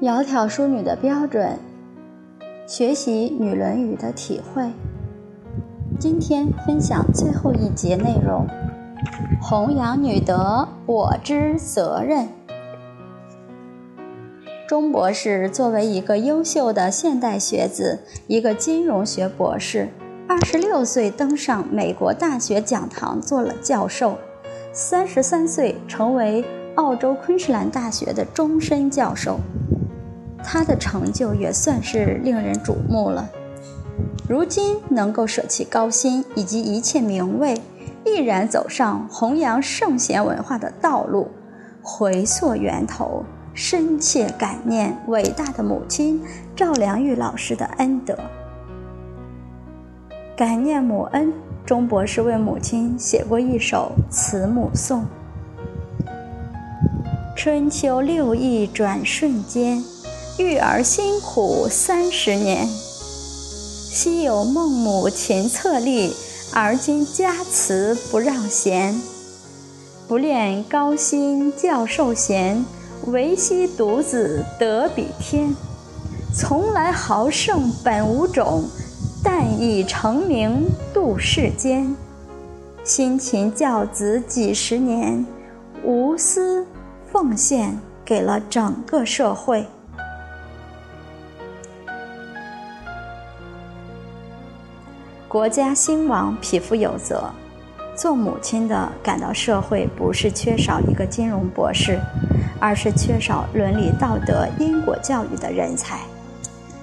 窈窕淑女的标准，学习《女论语》的体会。今天分享最后一节内容：弘扬女德，我之责任。钟博士作为一个优秀的现代学子，一个金融学博士，二十六岁登上美国大学讲堂做了教授，三十三岁成为澳洲昆士兰大学的终身教授。他的成就也算是令人瞩目了。如今能够舍弃高薪以及一切名位，毅然走上弘扬圣贤文化的道路，回溯源头，深切感念伟大的母亲赵良玉老师的恩德。感念母恩，钟博士为母亲写过一首慈母颂：春秋六艺转瞬间。育儿辛苦三十年，昔有孟母勤策立，而今家慈不让贤。不恋高薪教授贤，唯惜独子德比天。从来豪盛本无种，但以成名度世间。辛勤教子几十年，无私奉献给了整个社会。国家兴亡，匹夫有责。做母亲的感到社会不是缺少一个金融博士，而是缺少伦理道德、因果教育的人才。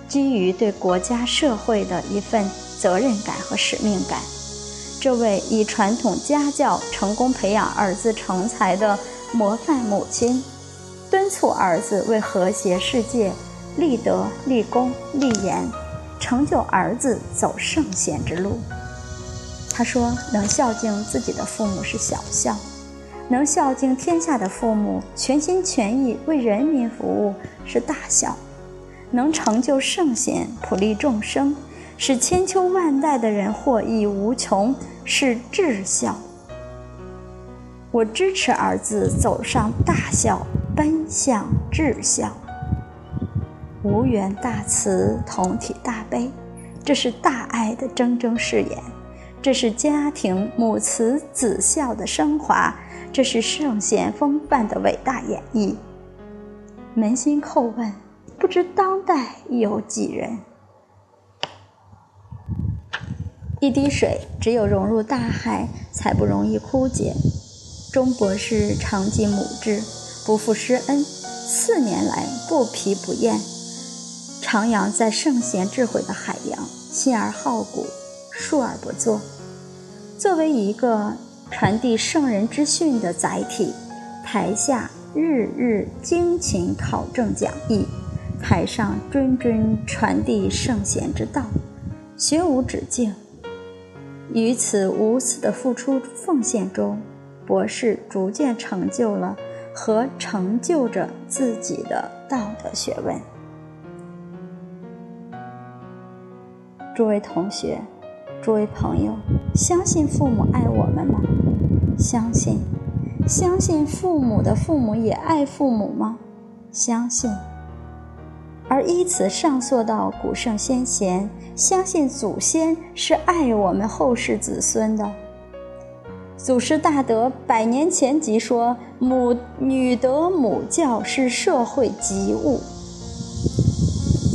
基于对国家社会的一份责任感和使命感，这位以传统家教成功培养儿子成才的模范母亲，敦促儿子为和谐世界立德、立功、立言。成就儿子走圣贤之路。他说：“能孝敬自己的父母是小孝，能孝敬天下的父母，全心全意为人民服务是大孝，能成就圣贤，普利众生，使千秋万代的人获益无穷，是至孝。”我支持儿子走上大孝，奔向至孝。无缘大慈，同体大悲，这是大爱的铮铮誓言，这是家庭母慈子孝的升华，这是圣贤风范的伟大演绎。扪心叩问，不知当代有几人？一滴水，只有融入大海，才不容易枯竭。钟博士常记母志，不负师恩，四年来不疲不厌。徜徉在圣贤智慧的海洋，心而好古，述而不作。作为一个传递圣人之训的载体，台下日日精勤考证讲义，台上谆谆传递圣贤之道，学无止境。于此无私的付出奉献中，博士逐渐成就了和成就着自己的道德学问。诸位同学，诸位朋友，相信父母爱我们吗？相信。相信父母的父母也爱父母吗？相信。而依此上溯到古圣先贤，相信祖先是爱我们后世子孙的。祖师大德百年前即说：“母女德母教是社会急务。”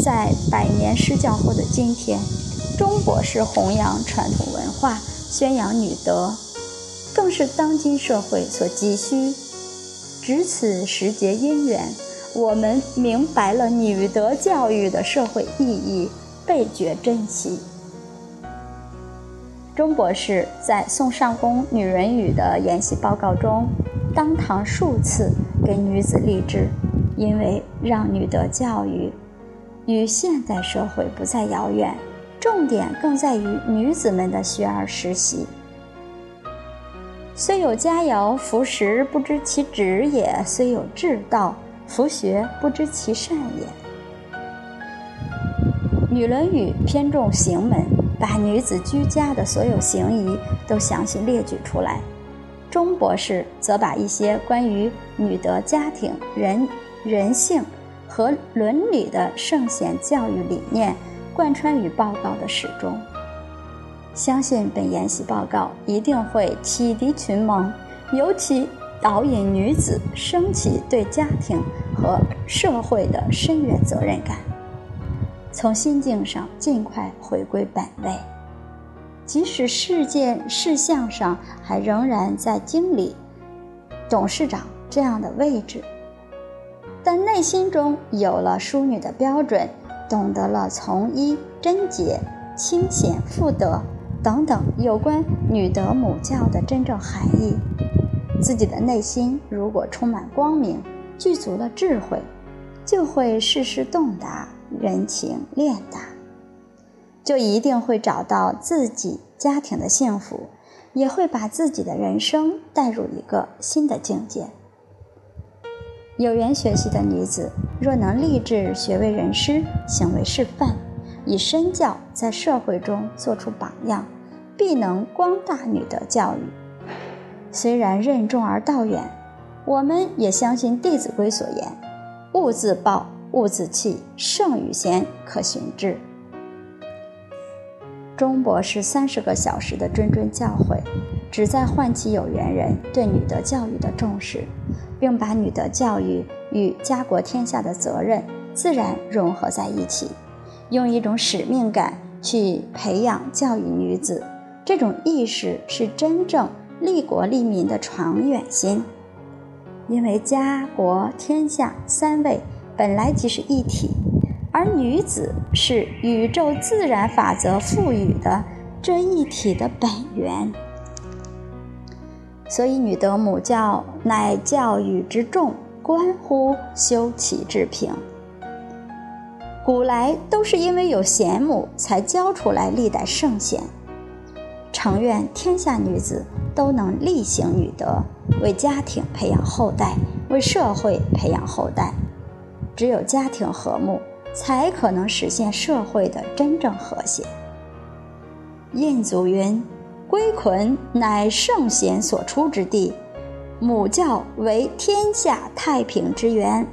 在百年施教后的今天。钟博士弘扬传统文化，宣扬女德，更是当今社会所急需。值此时节因缘，我们明白了女德教育的社会意义，倍觉珍惜。钟博士在宋尚宫女人语的研习报告中，当堂数次给女子励志，因为让女德教育与现代社会不再遥远。重点更在于女子们的学而时习。虽有佳肴，服食不知其旨也；虽有至道，服学不知其善也。《女论语》偏重行门，把女子居家的所有行仪都详细列举出来。钟博士则把一些关于女德、家庭、人人性和伦理的圣贤教育理念贯穿于报告的始终。相信本研习报告一定会启迪群盟，尤其导引女子升起对家庭和社会的深远责任感，从心境上尽快回归本位。即使事件事项上还仍然在经理、董事长这样的位置，但内心中有了淑女的标准，懂得了从医、贞洁、清闲、妇德等等有关女德母教的真正含义。自己的内心如果充满光明，具足了智慧，就会事事洞达，人情练达。就一定会找到自己家庭的幸福，也会把自己的人生带入一个新的境界。有缘学习的女子，若能立志学为人师，行为示范，以身教在社会中做出榜样，必能光大女德教育。虽然任重而道远，我们也相信《弟子规》所言：“勿自暴，勿自弃，圣与贤，可循之。”钟博士三十个小时的谆谆教诲，旨在唤起有缘人对女德教育的重视，并把女德教育与家国天下的责任自然融合在一起，用一种使命感去培养教育女子。这种意识是真正利国利民的长远心，因为家国天下三位本来即是一体。而女子是宇宙自然法则赋予的这一体的本源，所以女德母教乃教育之重，关乎修齐治平。古来都是因为有贤母，才教出来历代圣贤。诚愿天下女子都能力行女德，为家庭培养后代，为社会培养后代。只有家庭和睦。才可能实现社会的真正和谐。印祖云：“归魂乃圣贤所出之地，母教为天下太平之源。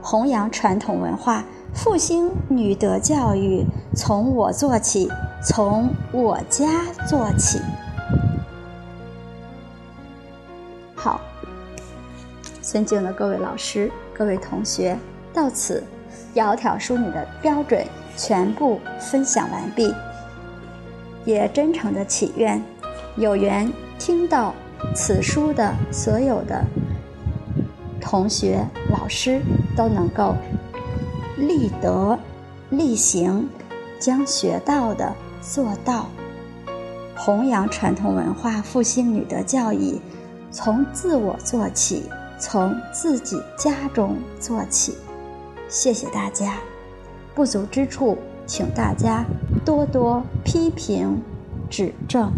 弘扬传统文化，复兴女德教育，从我做起，从我家做起。”好，尊敬的各位老师、各位同学，到此。窈窕淑女的标准全部分享完毕，也真诚的祈愿有缘听到此书的所有的同学、老师都能够立德、立行，将学到的做到，弘扬传统文化，复兴女德教育，从自我做起，从自己家中做起。谢谢大家，不足之处，请大家多多批评指正。